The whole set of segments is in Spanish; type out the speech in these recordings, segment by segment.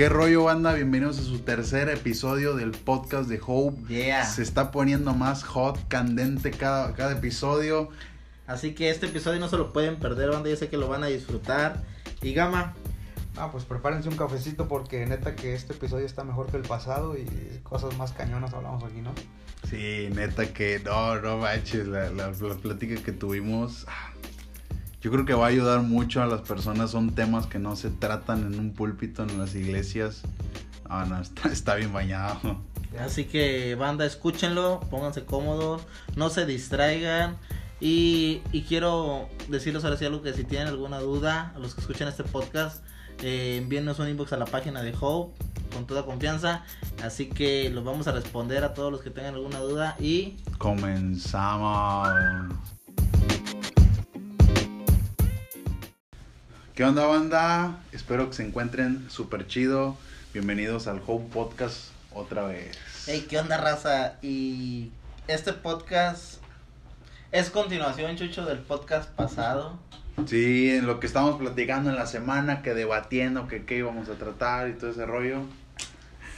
¿Qué rollo, banda? Bienvenidos a su tercer episodio del podcast de Hope. Yeah. Se está poniendo más hot, candente cada, cada episodio. Así que este episodio no se lo pueden perder, banda. Yo sé que lo van a disfrutar. Y Gama, Ah, pues prepárense un cafecito porque neta que este episodio está mejor que el pasado y cosas más cañonas hablamos aquí, ¿no? Sí, neta que no, no manches, la, la, la plática que tuvimos. Yo creo que va a ayudar mucho a las personas. Son temas que no se tratan en un púlpito en las iglesias. Ah, no, está, está bien bañado. así que banda, escúchenlo, pónganse cómodos, no se distraigan. Y, y quiero decirles ahora sí algo que si tienen alguna duda, a los que escuchan este podcast, eh, envíennos un inbox a la página de Hope con toda confianza. Así que los vamos a responder a todos los que tengan alguna duda. Y Comenzamos. ¿Qué onda, banda? Espero que se encuentren súper chido. Bienvenidos al Hope Podcast otra vez. Hey, ¿qué onda, raza? Y este podcast es continuación, Chucho, del podcast pasado. Sí, en lo que estamos platicando en la semana, que debatiendo que qué íbamos a tratar y todo ese rollo.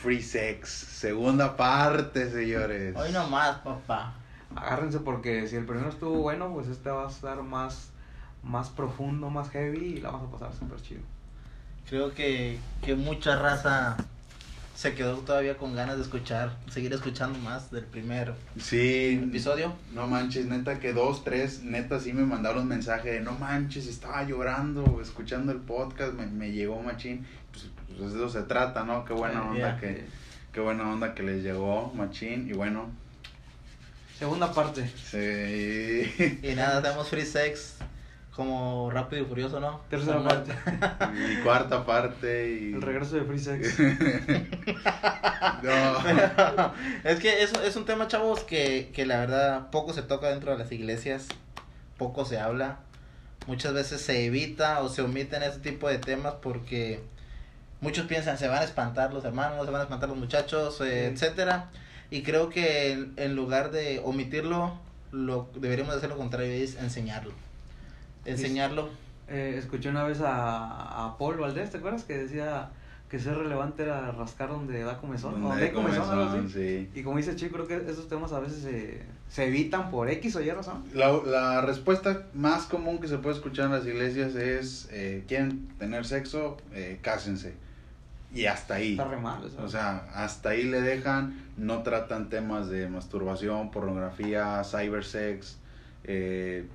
Free Sex, segunda parte, señores. Hoy nomás, papá. Agárrense porque si el primero estuvo bueno, pues este va a estar más, más profundo, más heavy y la vamos a pasar súper chido. Creo que, que mucha raza se quedó todavía con ganas de escuchar, seguir escuchando más del primer Sí, episodio. no manches, neta que dos, tres, neta sí me mandaron mensaje de no manches, estaba llorando escuchando el podcast, me, me llegó machín. Pues, pues de eso se trata, ¿no? Qué buena onda ya. que, qué buena onda que les llegó machín y bueno, Segunda parte. sí. Y nada, tenemos free sex como rápido y furioso, ¿no? Tercera Como- parte. y cuarta parte y El regreso de Free Sex. no. es que es, es un tema, chavos, que, que la verdad poco se toca dentro de las iglesias, poco se habla. Muchas veces se evita o se omiten ese tipo de temas porque muchos piensan se van a espantar los hermanos, se van a espantar los muchachos, eh, Sí. etcétera. Y creo que en, en lugar de omitirlo, lo deberíamos hacer lo contrario, es enseñarlo. Enseñarlo. Eh, escuché una vez a, a Paul Valdés, ¿te acuerdas? Que decía que ser relevante era rascar donde da comezón. Donde Donde hay hay comezón, algo comezón, así. sí. Y como dice Chico, creo que esos temas a veces se, se evitan por X o Y razón. La, la respuesta más común que se puede escuchar en las iglesias es, eh, quieren tener sexo, eh, cásense. Y hasta ahí. Está re mal. O sea, hasta ahí le dejan, no tratan temas de masturbación, pornografía, cybersex, eh,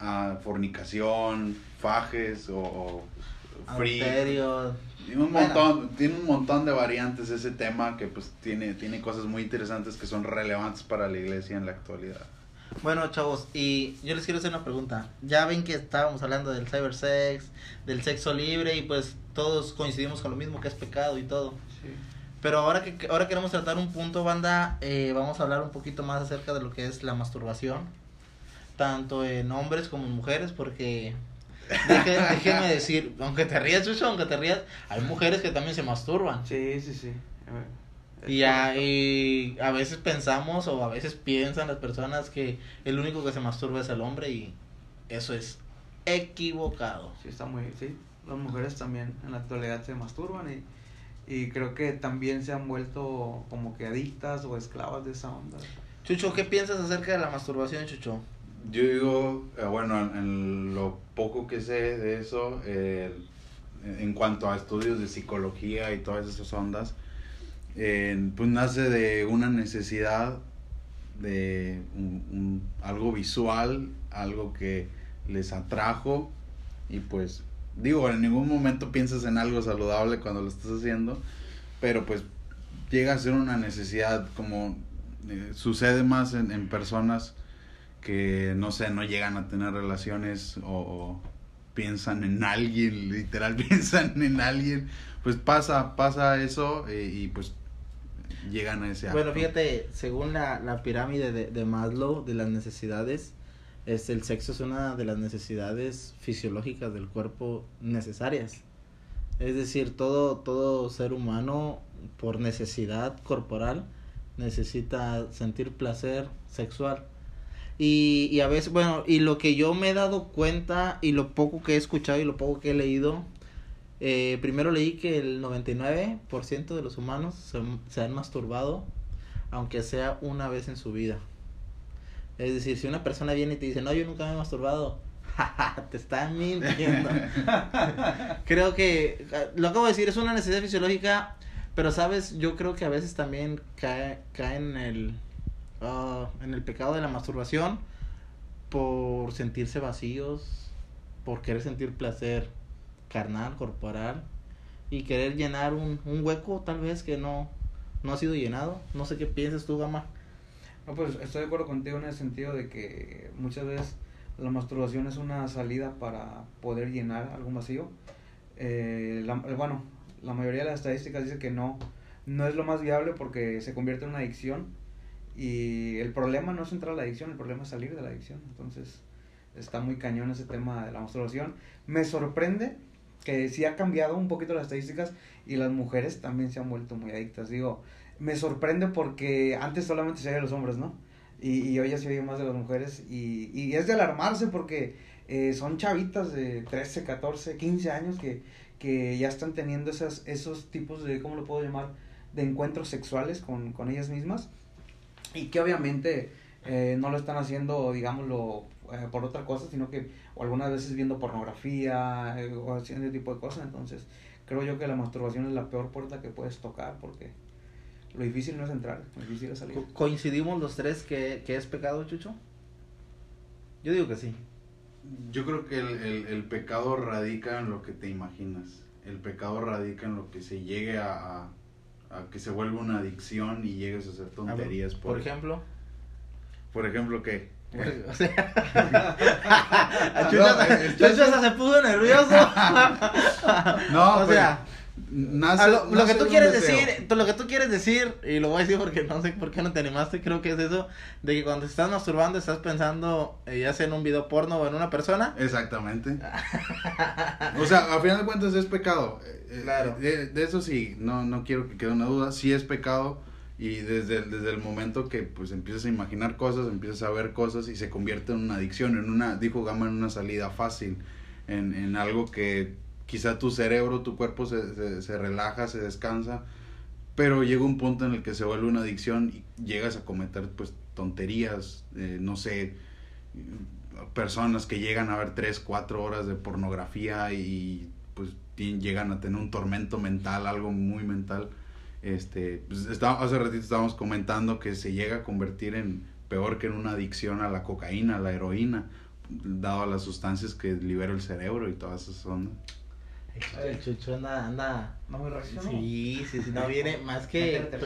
ah, fornicación, fajes o, o free. Tiene un, Bueno. montón, tiene un montón de variantes ese tema que pues tiene, tiene cosas muy interesantes que son relevantes para la iglesia en la actualidad. Bueno, chavos, y yo les quiero hacer una pregunta. Ya ven que estábamos hablando del cybersex, del sexo libre y pues todos coincidimos con lo mismo que es pecado y todo. Sí. Pero ahora que ahora queremos tratar un punto, banda, eh, vamos a hablar un poquito más acerca de lo que es la masturbación, tanto en hombres como en mujeres, porque deje- déjenme decir, aunque te rías, Chucho, aunque te rías, hay mujeres que también se masturban. Sí, sí, sí. Y, a, y a veces pensamos o a veces piensan las personas que el único que se masturba es el hombre y eso es equivocado. Sí, está muy. Sí, las mujeres también en la actualidad se masturban y, y creo que también se han vuelto como que adictas o esclavas de esa onda. Chucho, ¿qué piensas acerca de la masturbación, Chucho? Yo digo, eh, bueno, en, lo poco que sé de eso, eh, en cuanto a estudios de psicología y todas esas ondas, eh, pues nace de una necesidad de un- un- algo visual, algo que les atrajo y pues digo, en ningún momento piensas en algo saludable cuando lo estás haciendo, pero pues llega a ser una necesidad como eh, sucede más en, en personas que no sé, no llegan a tener relaciones o, o piensan en alguien, literal piensan en alguien, pues pasa, pasa eso eh, y pues llegan a ese Bueno, acto. fíjate, según la, la pirámide de, de Maslow de las necesidades, este, el sexo es una de las necesidades fisiológicas del cuerpo necesarias. Es decir, todo, todo ser humano, por necesidad corporal, necesita sentir placer sexual. Y, y a veces, bueno, y lo que yo me he dado cuenta y lo poco que he escuchado y lo poco que he leído, Eh, primero leí que el 99% de los humanos se, se han masturbado, aunque sea una vez en su vida. Es decir, si una persona viene y te dice, no, yo nunca me he masturbado, te están mintiendo. creo que, lo acabo de decir, es una necesidad fisiológica, pero sabes, yo creo que a veces también cae, cae en el, ah, en el pecado de la masturbación por sentirse vacíos, por querer sentir placer carnal, corporal, y querer llenar un, un hueco tal vez que no, no ha sido llenado. No sé qué piensas tú, Gama. No, pues estoy de acuerdo contigo en el sentido de que muchas veces la masturbación es una salida para poder llenar algún vacío. Eh, la, eh, bueno, la mayoría de las estadísticas dice que no, no es lo más viable porque se convierte en una adicción y el problema no es entrar a la adicción, el problema es salir de la adicción. Entonces está muy cañón ese tema de la masturbación. Me sorprende que sí ha cambiado un poquito las estadísticas y las mujeres también se han vuelto muy adictas. Digo, me sorprende porque antes solamente se veía los hombres, ¿no? Y, y hoy ya se oye más de las mujeres y, y es de alarmarse porque eh, son chavitas de 13, 14, 15 años que, que ya están teniendo esas, esos tipos de, ¿cómo lo puedo llamar? De encuentros sexuales con, con ellas mismas y que obviamente eh, no lo están haciendo, digámoslo, eh, por otra cosa, sino que o algunas veces viendo pornografía eh, o haciendo ese tipo de cosas. Entonces, creo yo que la masturbación es la peor puerta que puedes tocar porque lo difícil no es entrar, lo difícil es salir. ¿Coincidimos los tres que, que es pecado, Chucho? Yo digo que sí. Yo creo que el, el, el, pecado radica en lo que te imaginas. El pecado radica en lo que se llegue a, a, que se vuelva una adicción y llegues a hacer tonterías. Ver, por, por, ejemplo. Por ejemplo, ¿qué? O sea, no, Chucho se puso nervioso. no, o sea, nace, lo, lo que tú quieres decir, lo que tú quieres decir, y lo voy a decir porque no sé por qué no te animaste, creo que es eso, de que cuando te estás masturbando estás pensando eh, ya sea en un video porno o en una persona. Exactamente. o sea, a final de cuentas es pecado. Claro. De, de, eso sí, no, no quiero que quede una duda, sí es pecado. Y desde, desde el momento que pues empiezas a imaginar cosas, empiezas a ver cosas y se convierte en una adicción, en una, dijo Gama, en una salida fácil, en, en algo que quizá tu cerebro, tu cuerpo se, se, se, relaja, se descansa, pero llega un punto en el que se vuelve una adicción y llegas a cometer pues tonterías, eh, no sé, personas que llegan a ver 3, 4 horas de pornografía y pues llegan a tener un tormento mental, algo muy mental este, pues hace ratito estábamos comentando que se llega a convertir en peor que en una adicción a la cocaína, a la heroína, dado a las sustancias que libera el cerebro y todas esas ondas. El chucho anda, anda. No me reaccionó. Sí, sí, sí, no viene más que.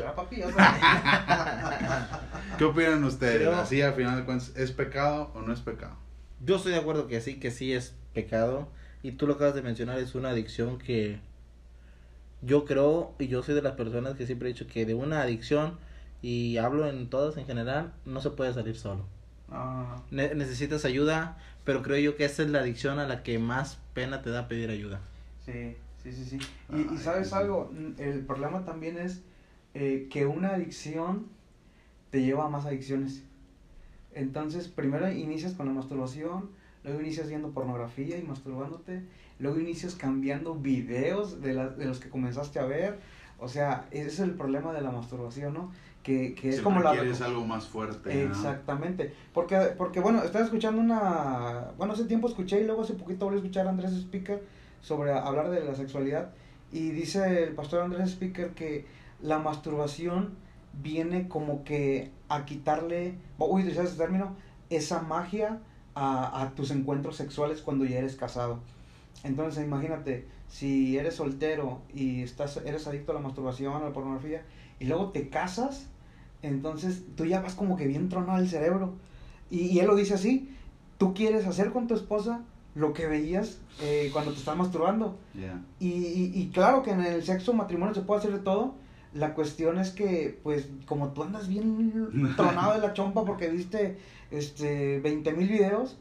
¿Qué opinan ustedes? Pero... Así, al final de cuentas, ¿es pecado o no es pecado? Yo estoy de acuerdo que sí, que sí es pecado. Y tú lo acabas de mencionar, es una adicción que yo creo y yo soy de las personas que siempre he dicho que de una adicción y hablo en todas en general no se puede salir solo ah. ne necesitas ayuda pero creo yo que esa es la adicción a la que más pena te da pedir ayuda sí sí sí sí y, y sabes algo el problema también es eh, que una adicción te lleva a más adicciones entonces primero inicias con la masturbación luego inicias viendo pornografía y masturbándote luego inicias cambiando videos de, la, de los que comenzaste a ver. O sea, ese es el problema de la masturbación, ¿no? Que, que es como la... quieres algo más fuerte. Exactamente. ¿no? Porque, porque, bueno, estaba escuchando una... Bueno, hace tiempo escuché y luego hace poquito volví a escuchar a Andrés Speaker sobre hablar de la sexualidad. Y dice el pastor Andrés Speaker que la masturbación viene como que a quitarle, uy, ¿sabes ese término? Esa magia a, a tus encuentros sexuales cuando ya eres casado. Entonces, imagínate, si eres soltero y estás, eres adicto a la masturbación, a la pornografía, y luego te casas, entonces tú ya vas como que bien tronado el cerebro. Y, y él lo dice así, tú quieres hacer con tu esposa lo que veías eh, cuando te estás masturbando. Yeah. Y, y, y, claro que en el sexo matrimonio se puede hacer de todo. La cuestión es que, pues, como tú andas bien tronado de la chompa porque viste este, 20 mil videos,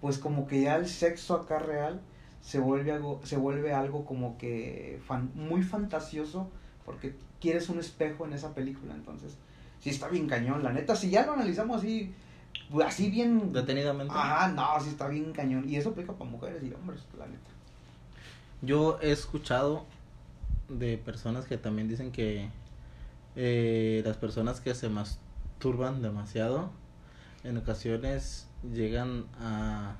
pues como que ya el sexo acá real se vuelve algo, se vuelve algo como que fan, muy fantasioso porque quieres un espejo en esa película, entonces sí está bien cañón, la neta, si ya lo analizamos así, así bien... Detenidamente. Ajá, no, sí está bien cañón, y eso aplica para mujeres y hombres, la neta. Yo he escuchado de personas que también dicen que eh, las personas que se masturban demasiado en ocasiones llegan a,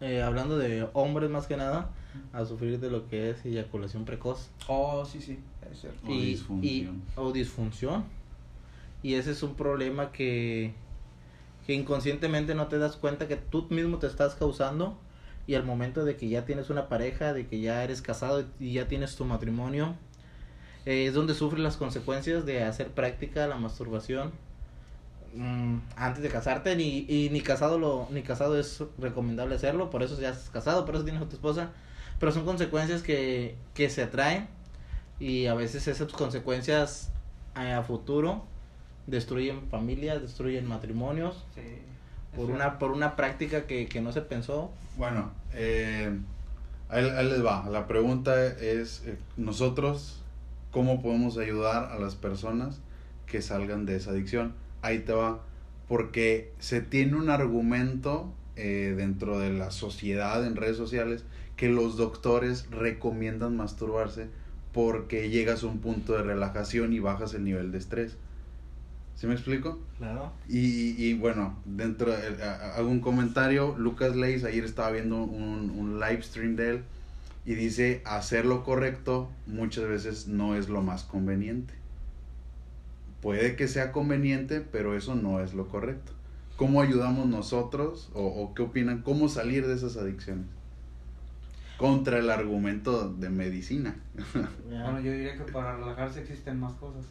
eh, hablando de hombres más que nada, a sufrir de lo que es eyaculación precoz. Oh, sí, sí, es cierto. O y, disfunción. y- o disfunción. Y ese es un problema que, que inconscientemente no te das cuenta que tú mismo te estás causando y al momento de que ya tienes una pareja, de que ya eres casado y ya tienes tu matrimonio, eh, es donde sufres las consecuencias de hacer práctica la masturbación mm, antes de casarte. Ni, y ni casado lo ni casado es recomendable hacerlo por eso ya estás casado por eso tienes a tu esposa. Pero son consecuencias que, que se atraen y a veces esas consecuencias eh, a futuro destruyen familias destruyen matrimonios Sí. por una por una práctica que, que no se pensó Bueno, eh, ahí, ahí les va. La pregunta es, eh, nosotros, ¿cómo podemos ayudar a las personas que salgan de esa adicción? Ahí te va. Porque se tiene un argumento eh, dentro de la sociedad, en redes sociales, que los doctores recomiendan masturbarse porque llegas a un punto de relajación y bajas el nivel de estrés. ¿Sí me explico? claro Y, y bueno, dentro de- a- a- hago un comentario. Lucas Leis ayer estaba viendo un, un live stream de él y dice: hacer lo correcto muchas veces no es lo más conveniente. Puede que sea conveniente, pero eso no es lo correcto. ¿Cómo ayudamos nosotros o, o qué opinan? ¿Cómo salir de esas adicciones? Contra el argumento de medicina. Bueno, yo diría que para relajarse existen más cosas.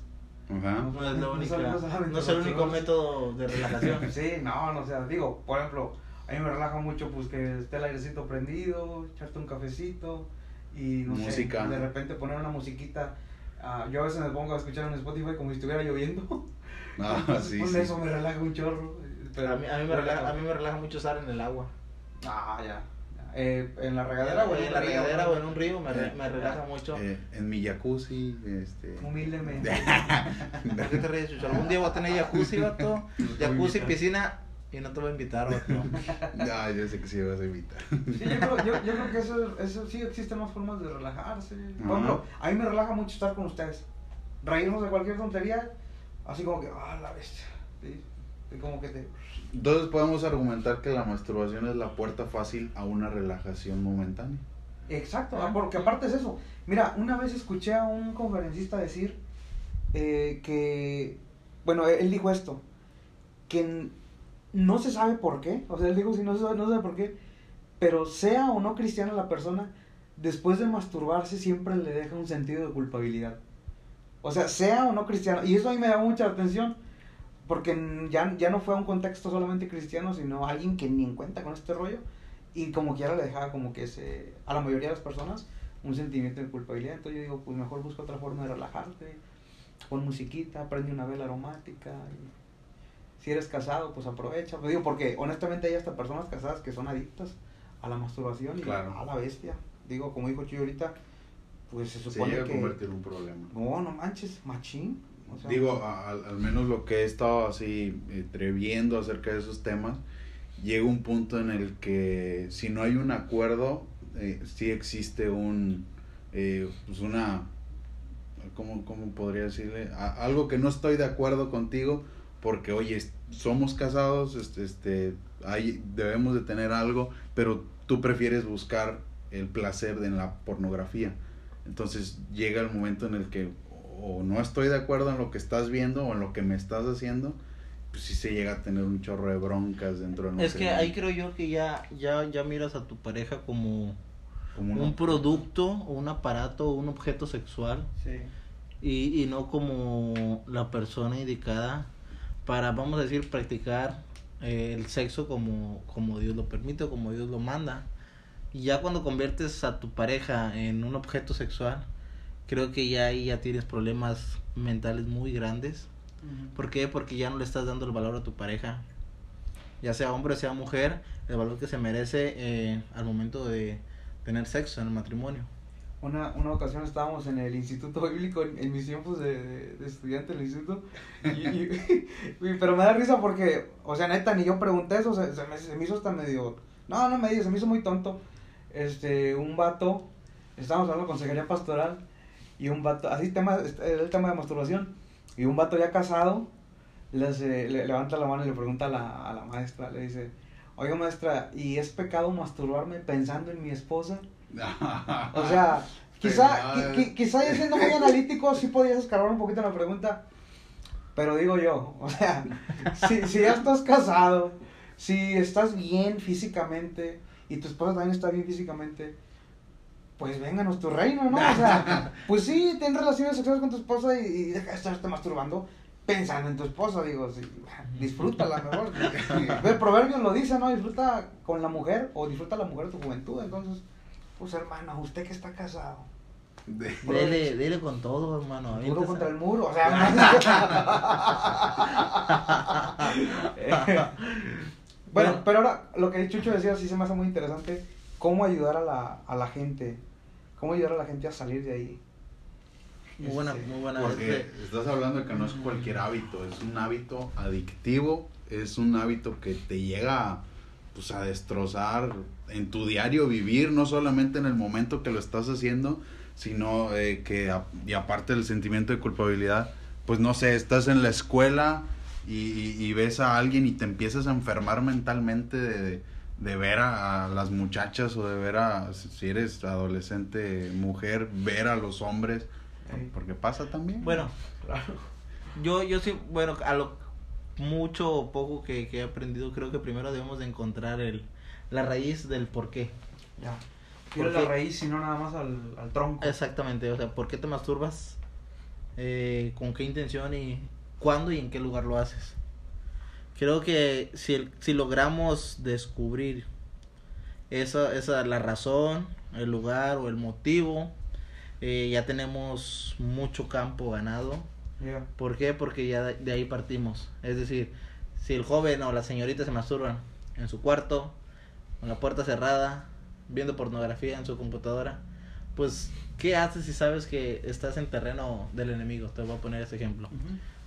Ajá. no es, la única- solo- solamente no es el único método de relajación Sí, no, no, o sea, digo, por ejemplo, a mí me relaja mucho pues que esté el airecito prendido, echarte un cafecito y no Música. sé, de repente poner una musiquita. ah, yo a veces me pongo a escuchar en Spotify como si estuviera lloviendo. Ah, Entonces, sí, pues, sí. eso me relaja un chorro. Pero, a, mí, a, mí me relaja, a mí me relaja mucho estar en el agua Ah, ya. Eh, en la regadera o en la río, regadera ¿no? o en un río me, re- Eh, me relaja mucho Eh, en mi jacuzzi, este... Humildemente. ¿Por qué te ríes, Chucho? Algún día voy a tener jacuzzi, vato. Jacuzzi, piscina. Y no te voy a invitar, vato. Ah, yo sé que sí vas a invitar. Sí, yo creo, yo, yo creo que eso, eso sí existen más formas de relajarse. Por ejemplo, a mí me relaja mucho estar con ustedes. Reírnos de cualquier tontería, así como que, ah, la bestia. ¿sí? Y como que te. Entonces podemos argumentar que la masturbación es la puerta fácil a una relajación momentánea. Exacto, Ah. porque aparte es eso. Mira, una vez escuché a un conferencista decir eh, que, bueno, él dijo esto, que no se sabe por qué, o sea, él dijo, si no se sabe, no se sabe por qué, pero sea o no cristiana la persona, después de masturbarse siempre le deja un sentido de culpabilidad. O sea, sea o no cristiano, y eso a mí me da mucha atención, porque ya, ya no fue a un contexto solamente cristiano, sino alguien que ni en cuenta con este rollo, y como quiera le dejaba como que ese, a la mayoría de las personas un sentimiento de culpabilidad. Entonces yo digo, pues mejor busca otra forma de relajarte, pon musiquita, prende una vela aromática. y si eres casado, pues aprovecha. Pues digo, porque honestamente hay hasta personas casadas que son adictas a la masturbación y a la bestia. Digo, como dijo Chuy ahorita, pues se Se supone llega a que... convertir en un problema. No, no manches, machín. O sea, Digo, al, al menos lo que he estado así eh, treviendo acerca de esos temas, llega un punto en el que si no hay un acuerdo, eh, sí existe un, eh, pues una, ¿cómo, cómo podría decirle? A- algo que no estoy de acuerdo contigo, porque oye, somos casados, este, este, hay, debemos de tener algo, pero tú prefieres buscar el placer de la pornografía. Entonces llega el momento en el que o no estoy de acuerdo en lo que estás viendo o en lo que me estás haciendo, pues sí se llega a tener un chorro de broncas dentro del Es que ahí creo yo que ya, ya, ya miras a tu pareja como Como un producto o un aparato o un objeto sexual Sí. y, y no como la persona indicada para, vamos a decir, practicar eh, el sexo como, como Dios lo permite o como Dios lo manda. Y ya cuando conviertes a tu pareja en un objeto sexual, creo que ya ahí ya tienes problemas mentales muy grandes. ¿Por qué? Porque ya no le estás dando el valor a tu pareja. Ya sea hombre, sea mujer, el valor que se merece eh, al momento de tener sexo en el matrimonio. Una, una ocasión estábamos en el instituto bíblico, en, en mis tiempos de, de, de estudiante en el instituto, y, y- y- pero me da risa porque, o sea, neta, ni yo pregunté eso, se, se me, se me hizo hasta medio, no, no me digas, se me hizo muy tonto, este, un vato estábamos hablando de consejería pastoral y un vato, así tema, el tema de masturbación, y un vato ya casado le, hace- le levanta la mano y le pregunta a la, a la maestra, le dice, oiga maestra, ¿y es pecado masturbarme pensando en mi esposa? O sea, quizá, qui- qui- quizá ya siendo muy analítico sí podías escarbar un poquito en la pregunta, pero digo yo, o sea, si, si ya estás casado, si estás bien físicamente y tu esposa también está bien físicamente, pues vénganos tu reino, ¿no? O sea, pues sí, ten relaciones sexuales con tu esposa y, y deja de estarte masturbando pensando en tu esposa, digo, sí, disfrútala mejor. El proverbio lo dice, ¿no? Disfruta con la mujer o disfruta la mujer de tu juventud, entonces, pues hermano, usted que está casado, De- Dele, dele con todo, hermano. muro contra el muro, o sea, bueno, Bueno. pero ahora lo que Chucho decía sí se me hace muy interesante, cómo ayudar a la, a la gente, cómo ayudar a la gente a salir de ahí. Muy buena, Este, muy buena. Porque este, estás hablando de que no es cualquier hábito, es un hábito adictivo, es un hábito que te llega pues, a destrozar en tu diario vivir, no solamente en el momento que lo estás haciendo, sino eh, que, a- y aparte del sentimiento de culpabilidad, pues no sé, estás en la escuela y, y- y ves a alguien y te empiezas a enfermar mentalmente de, de ver a, a las muchachas o de ver a, si eres adolescente, mujer, ver a los hombres. Porque pasa también. Bueno, Claro. yo, yo sí, bueno, a lo mucho o poco que, que he aprendido, creo que primero debemos de encontrar el, la raíz del por qué. Ya. Quiero ¿Por la raíz y no nada más al, al tronco. Exactamente, o sea, ¿por qué te masturbas? Eh, ¿Con qué intención y cuándo y en qué lugar lo haces? Creo que si, el- si logramos descubrir esa, esa la razón, el lugar o el motivo, eh, ya tenemos mucho campo ganado. ¿Por qué? Porque ya de de ahí partimos. Es decir, si el joven o la señorita se masturban en su cuarto, con la puerta cerrada, viendo pornografía en su computadora, pues, ¿qué haces si sabes que estás en terreno del enemigo? Te voy a poner ese ejemplo.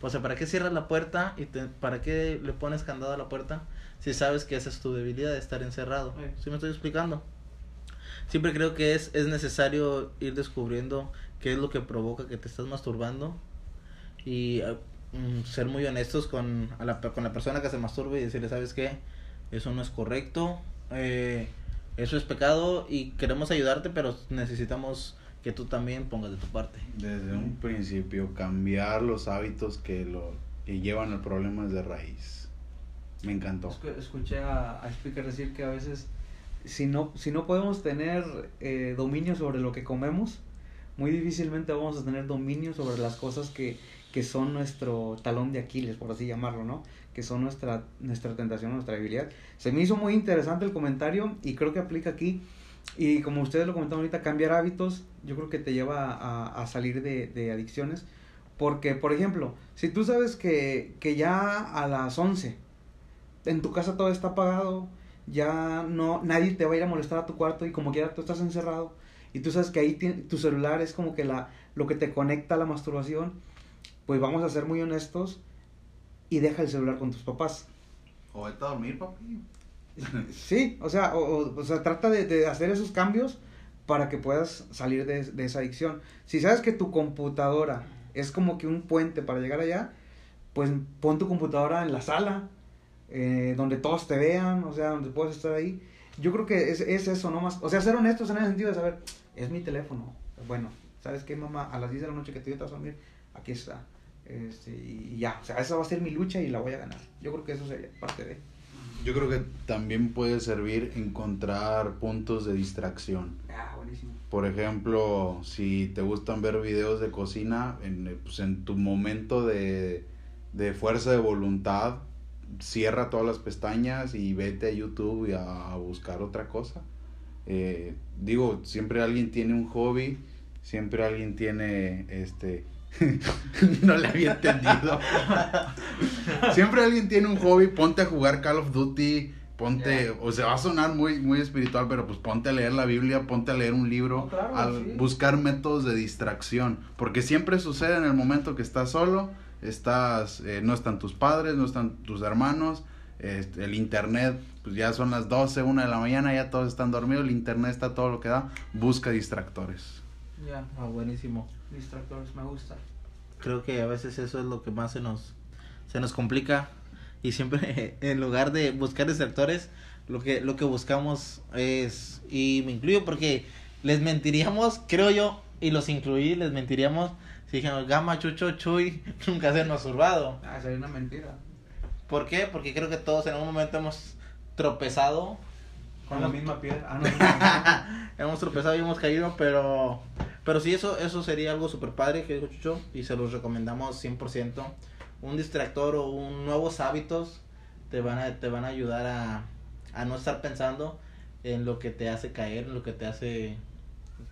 O sea, ¿para qué cierras la puerta y te- para qué le pones candado a la puerta si sabes que esa es tu debilidad de estar encerrado? Sí. ¿Sí me estoy explicando? Siempre creo que es, es necesario ir descubriendo qué es lo que provoca que te estás masturbando y eh, mm, ser muy honestos con, a la, con la persona que se masturbe y decirle, ¿sabes qué? Eso no es correcto, eh, eso es pecado y queremos ayudarte, pero necesitamos que tú también pongas de tu parte. Desde un principio, cambiar los hábitos que lo que llevan al problema desde raíz. Me encantó. Escu- Escuché a, a Speaker decir que a veces, si no, si no podemos tener eh, dominio sobre lo que comemos, muy difícilmente vamos a tener dominio sobre las cosas que, que son nuestro talón de Aquiles, por así llamarlo, ¿no? Que son nuestra, nuestra tentación, nuestra debilidad. Se me hizo muy interesante el comentario y creo que aplica aquí. Y como ustedes lo comentaron ahorita, cambiar hábitos, yo creo que te lleva a, a salir de, de adicciones. Porque, por ejemplo, si tú sabes que, que ya a las 11 en tu casa todo está apagado, ya no, nadie te va a ir a molestar a tu cuarto y como quiera tú estás encerrado y tú sabes que ahí tu celular es como que la, lo que te conecta a la masturbación, pues vamos a ser muy honestos y deja el celular con tus papás. O vete dormir, papi. Sí, o sea, o, o- sea trata de, de hacer esos cambios para que puedas salir de, de esa adicción. Si sabes que tu computadora es como que un puente para llegar allá, pues pon tu computadora en la sala, eh, donde todos te vean, o sea, donde puedes estar ahí. Yo creo que es, es eso, no más. O sea, ser honestos en el sentido de saber, es mi teléfono. Bueno, ¿sabes qué, mamá? A las 10 de la noche que te vas a dormir, aquí está. Este, y ya, o sea, esa va a ser mi lucha y la voy a ganar. Yo creo que eso sería parte de... Yo creo que también puede servir encontrar puntos de distracción. Ah, buenísimo. Por ejemplo, si te gustan ver videos de cocina, en, eh, pues en tu momento de, de fuerza de voluntad, cierra todas las pestañas y vete a YouTube y a, a buscar otra cosa. Eh, digo, siempre alguien tiene un hobby, siempre alguien tiene este... no le había entendido. siempre alguien tiene un hobby, ponte a jugar Call of Duty, ponte, o sea, va a sonar muy, muy espiritual, pero pues ponte a leer la Biblia, ponte a leer un libro, No, claro, a sí. buscar métodos de distracción, porque siempre sucede en el momento que estás solo, estás, eh, no están tus padres, no están tus hermanos, Este, el internet, pues ya son las 12, 1 de la mañana, ya todos están dormidos, el internet está todo lo que da, busca distractores. Ya, Ah, buenísimo. Distractores, me gusta. Creo que a veces eso es lo que más se nos, se nos complica. Y siempre, en lugar de buscar distractores, lo que, lo que buscamos es, y me incluyo porque les mentiríamos, creo yo, y los incluí, les mentiríamos si dijimos Gama, Chucho, Chuy, nunca se han masturbado. Ah, sería una mentira. ¿Por qué? Porque creo que todos en algún momento hemos tropezado. Con la misma piedra. Ah, no, hemos tropezado y hemos caído, pero pero sí, eso, eso sería algo super padre que dijo Chucho y se los recomendamos 100%. Un distractor o un nuevos hábitos te van a, te van a ayudar a, a no estar pensando en lo que te hace caer, en lo que te hace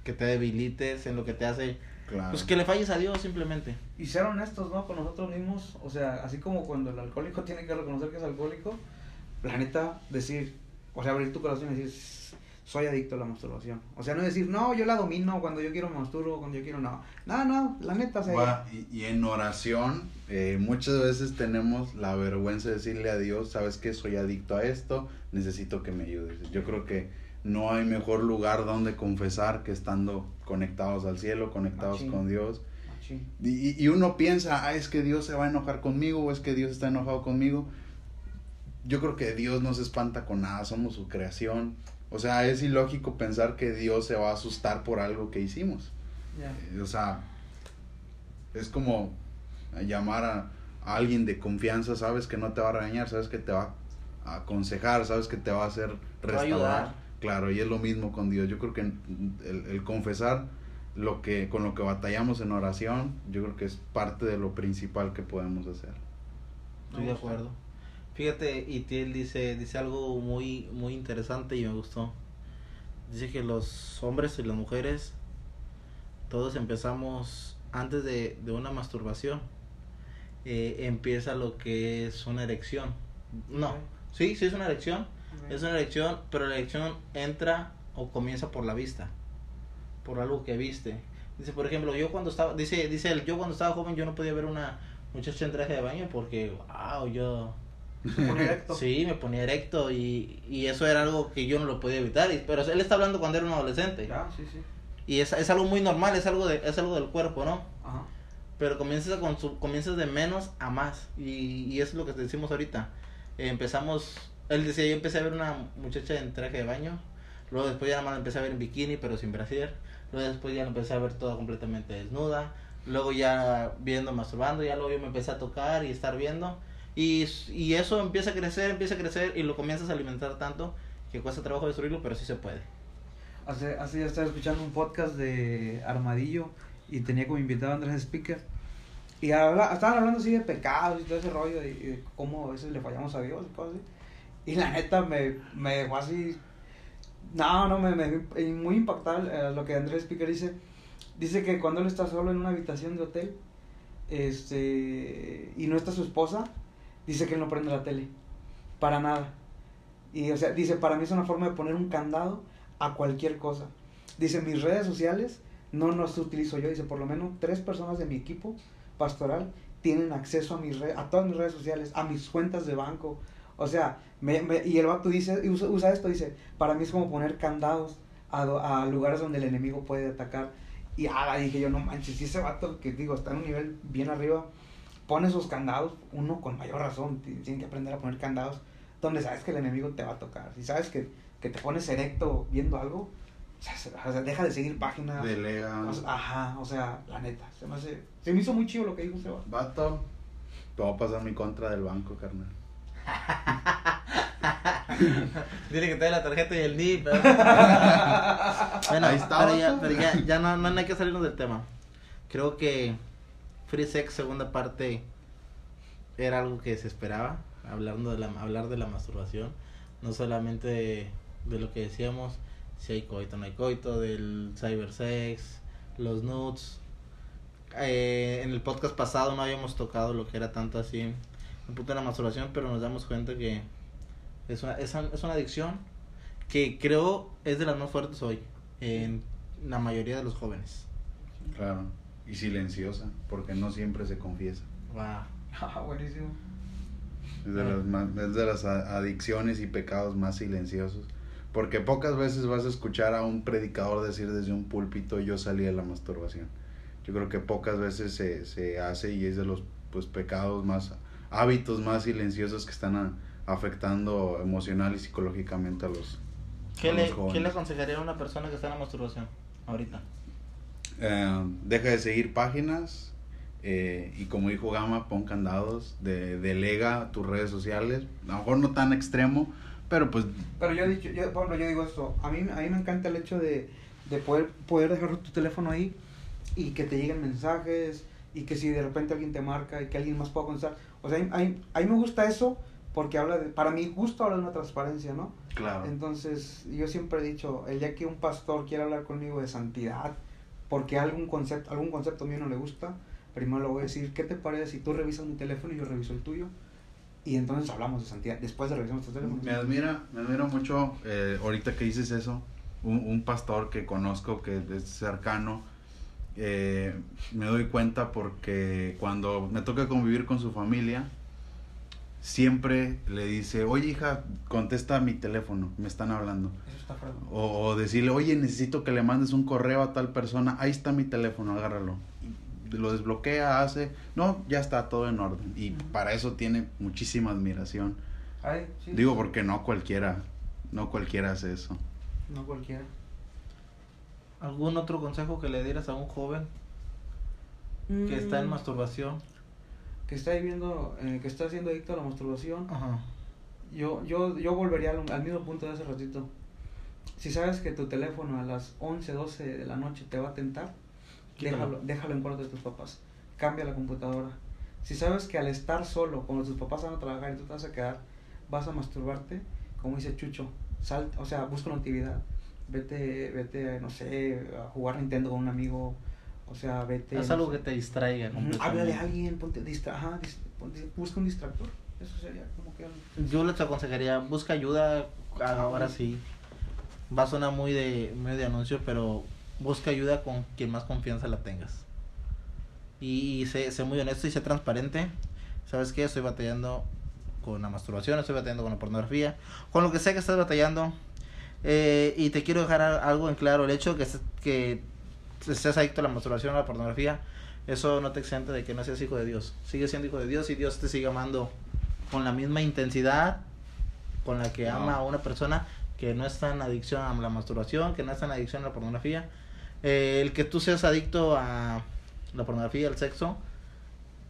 que te debilites, en lo que te hace Claro. pues que le falles a Dios simplemente. y ser honestos, ¿no? Con nosotros mismos. O sea, así como cuando el alcohólico tiene que reconocer que es alcohólico, la neta, decir, o sea, abrir tu corazón y decir, soy adicto a la masturbación. O sea, no decir, no, yo la domino cuando yo quiero me masturbo, cuando yo quiero no. No, no, la neta, o sea, Va, y, y en oración, eh, muchas veces tenemos la vergüenza de decirle a Dios, sabes que soy adicto a esto, necesito que me ayudes. Yo creo que no hay mejor lugar donde confesar que estando conectados al cielo, conectados Machín. con Dios. Y, y uno piensa, ah, es que Dios se va a enojar conmigo o es que Dios está enojado conmigo. Yo creo que Dios no se espanta con nada, somos su creación. O sea, es ilógico pensar que Dios se va a asustar por algo que hicimos. Ya. Eh, O sea, es como llamar a, a alguien de confianza, sabes que no te va a regañar, sabes que te va a aconsejar, sabes que te va a hacer restaurar. Claro, y es lo mismo con Dios. Yo creo que el, el confesar lo que con lo que batallamos en oración, yo creo que es parte de lo principal que podemos hacer. Estoy de acuerdo. Fíjate, Itiel dice, dice algo muy, muy interesante y me gustó. Dice que los hombres y las mujeres, todos empezamos antes de, de una masturbación. eh, empieza lo que es una erección. No, sí, sí es una erección. Es una erección, pero la erección entra o comienza por la vista, por algo que viste. Dice, por ejemplo, yo cuando estaba, dice, dice él, yo cuando estaba joven yo no podía ver una muchacha en traje de baño porque, wow, yo... Erecto. Sí, me ponía erecto y, y eso era algo que yo no lo podía evitar. y- pero él está hablando cuando era un adolescente. Ya, sí, sí. Y es, es algo muy normal, es algo, de, es algo del cuerpo, ¿no? Ajá. Pero comienzas, con su- comienzas de menos a más. Y, y eso es lo que te decimos ahorita. Eh, empezamos, él decía, yo empecé a ver una muchacha en traje de baño. Luego después ya nada más la empecé a ver en bikini, pero sin brasier. Luego después ya la empecé a ver toda completamente desnuda. Luego ya viendo, masturbando. Ya luego yo me empecé a tocar y estar viendo. Y, y eso empieza a crecer, empieza a crecer y lo comienzas a alimentar tanto que cuesta trabajo destruirlo, pero sí se puede. Hace, hace ya estaba escuchando un podcast de Armadillo y tenía como invitado a Andrés Speaker. Y habla, estaban hablando así de pecados y todo ese rollo y, y de cómo a veces le fallamos a Dios y cosas así. Y la neta me, me dejó así. No, no, me, me muy impactado eh, lo que Andrés Speaker dice. Dice que cuando él está solo en una habitación de hotel este y no está su esposa, dice que él no prende la tele. Para nada. Y o sea, dice, para mí es una forma de poner un candado a cualquier cosa. Dice, mis redes sociales no las utilizo yo. Dice, por lo menos tres personas de mi equipo pastoral tienen acceso a mis a todas mis redes sociales, a mis cuentas de banco. O sea, me, me- y el vato dice, y usa, usa esto, dice, para mí es como poner candados a, a lugares donde el enemigo puede atacar. Y ah, dije yo, no manches, si ese vato que digo está en un nivel bien arriba, pone esos candados, uno con mayor razón, ti- tiene que aprender a poner candados donde sabes que el enemigo te va a tocar. Si sabes que, que te pones erecto viendo algo, o sea, se- o sea, deja de seguir páginas. Delega. O sea, ajá, o sea, la neta, se me hace, se me hizo muy chido lo que dijo ese vato. Te voy a pasar mi contra del banco, carnal. Dile que te dé la tarjeta y el NIP. bueno, Ahí está, pero ya, pero ya, ya no, no hay que salirnos del tema. Creo que Free Sex, segunda parte, era algo que se esperaba. Hablando de la, hablar de la masturbación. No solamente de, de lo que decíamos, si hay coito no hay coito, del cybersex, los nudes. Eh, en el podcast pasado no habíamos tocado lo que era tanto así el punto de la masturbación, pero nos damos cuenta que es una, es, un- es una adicción que creo es de las más fuertes hoy en la mayoría de los jóvenes. Claro. Y silenciosa, porque no siempre se confiesa. Wow. Ah, buenísimo. Es de, Eh. las más- es de las adicciones y pecados más silenciosos. Porque pocas veces vas a escuchar a un predicador decir desde un púlpito yo salí de la masturbación. Yo creo que pocas veces se, se hace y es de los pues pecados más, hábitos más silenciosos que están a- afectando emocional y psicológicamente a los, ¿Qué a le, los jóvenes. ¿Qué le aconsejaría a una persona que está en la masturbación ahorita? Eh, deja de seguir páginas eh, y como dijo Gama, pon candados, de, delega tus redes sociales, a lo mejor no tan extremo, pero pues Pero yo, he dicho, yo, por ejemplo, yo digo esto, a mí, a mí me encanta el hecho de, de poder, poder dejar tu teléfono ahí y que te lleguen mensajes y que si de repente alguien te marca y que alguien más pueda contestar. O sea, a mí, a mí me gusta eso porque habla de, para mi gusto habla de una transparencia, ¿no? claro. Entonces, yo siempre he dicho, el día que un pastor quiera hablar conmigo de santidad, porque algún concepto, algún concepto mío no le gusta, primero le voy a decir, ¿qué te parece si tú revisas mi teléfono y yo reviso el tuyo? Y entonces hablamos de santidad, después de revisar nuestros. Me admira, me admira mucho, eh, ahorita que dices eso, un, un pastor que conozco que es cercano, eh, me doy cuenta porque cuando me toca convivir con su familia, siempre le dice, oye hija, contesta mi teléfono, me están hablando. Eso está. O, o decirle, oye, necesito que le mandes un correo a tal persona, ahí está mi teléfono, agárralo. Lo desbloquea, hace, no, ya está todo en orden. Y para eso tiene muchísima admiración. Ay, sí, Digo sí. porque no cualquiera, no cualquiera hace eso. No cualquiera. ¿Algún otro consejo que le dieras a un joven que está en Mm, masturbación? Que está viviendo, eh, que está siendo adicto a la masturbación. Ajá. Yo, yo, yo volvería al, al mismo punto de hace ratito. Si sabes que tu teléfono a las 11, 12 de la noche te va a tentar, Quítalo. déjalo, déjalo en cuarto de tus papás. Cambia la computadora. Si sabes que al estar solo, cuando tus papás van a trabajar y tú te vas a quedar, vas a masturbarte, como dice Chucho, sal, o sea, busca una actividad. Vete, vete, no sé, a jugar Nintendo con un amigo. O sea, vete. Haz no algo sé. que te distraiga. Háblale a alguien, ponte, distra ajá, dis- ponte- busca un distractor. Eso sería como que... Yo les aconsejaría, busca ayuda, ahora sí. Va a sonar muy de, muy de anuncio, pero busca ayuda con quien más confianza la tengas. Y sé, sé muy honesto y sé transparente. ¿Sabes qué? Estoy batallando con la masturbación, estoy batallando con la pornografía, con lo que sea que estás batallando. Eh, y te quiero dejar algo en claro, el hecho que, que seas adicto a la masturbación, a la pornografía, eso no te exenta de que no seas hijo de Dios. Sigue siendo hijo de Dios y Dios te sigue amando con la misma intensidad con la que No. ama a una persona que no está en adicción a la masturbación, que no está en adicción a la pornografía. Eh, el que tú seas adicto a la pornografía, al sexo,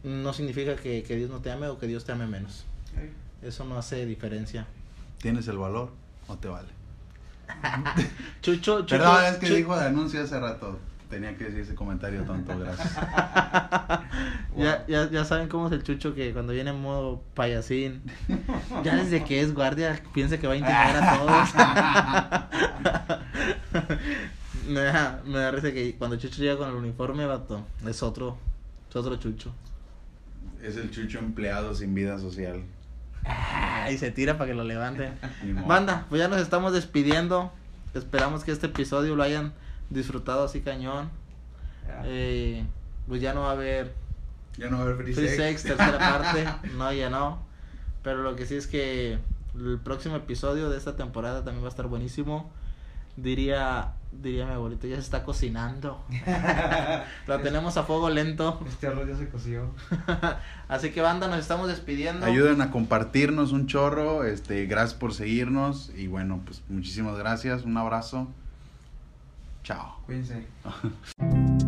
no significa que, que Dios no te ame o que Dios te ame menos. Eso no hace diferencia. ¿Tienes el valor o te vale? Chucho, Chucho. Perdón, es que dijo de anuncio hace rato. Tenía que decir ese comentario tonto, gracias. Ya, ya, ya saben cómo es el chucho que cuando viene en modo payasín, ya desde que es guardia piensa que va a intimidar a todos. me, da, me da risa que cuando Chucho llega con el uniforme, vato, es otro, es otro chucho. Es el chucho empleado sin vida social. Ah, y se tira para que lo levanten. Banda, pues ya nos estamos despidiendo. Esperamos que este episodio lo hayan disfrutado así cañón. Eh, pues ya no va a haber Ya no va a haber free, Free sex. Sex, tercera parte. No, ya no. Pero lo que sí es que el próximo episodio de esta temporada también va a estar buenísimo. Diría, diría mi abuelito, ya se está cocinando. Lo tenemos a fuego lento. Este arroz ya se coció. Así que banda, nos estamos despidiendo. Ayuden a compartirnos un chorro. Este, gracias por seguirnos. Y bueno, pues muchísimas gracias. Un abrazo. Tchau. Pois é.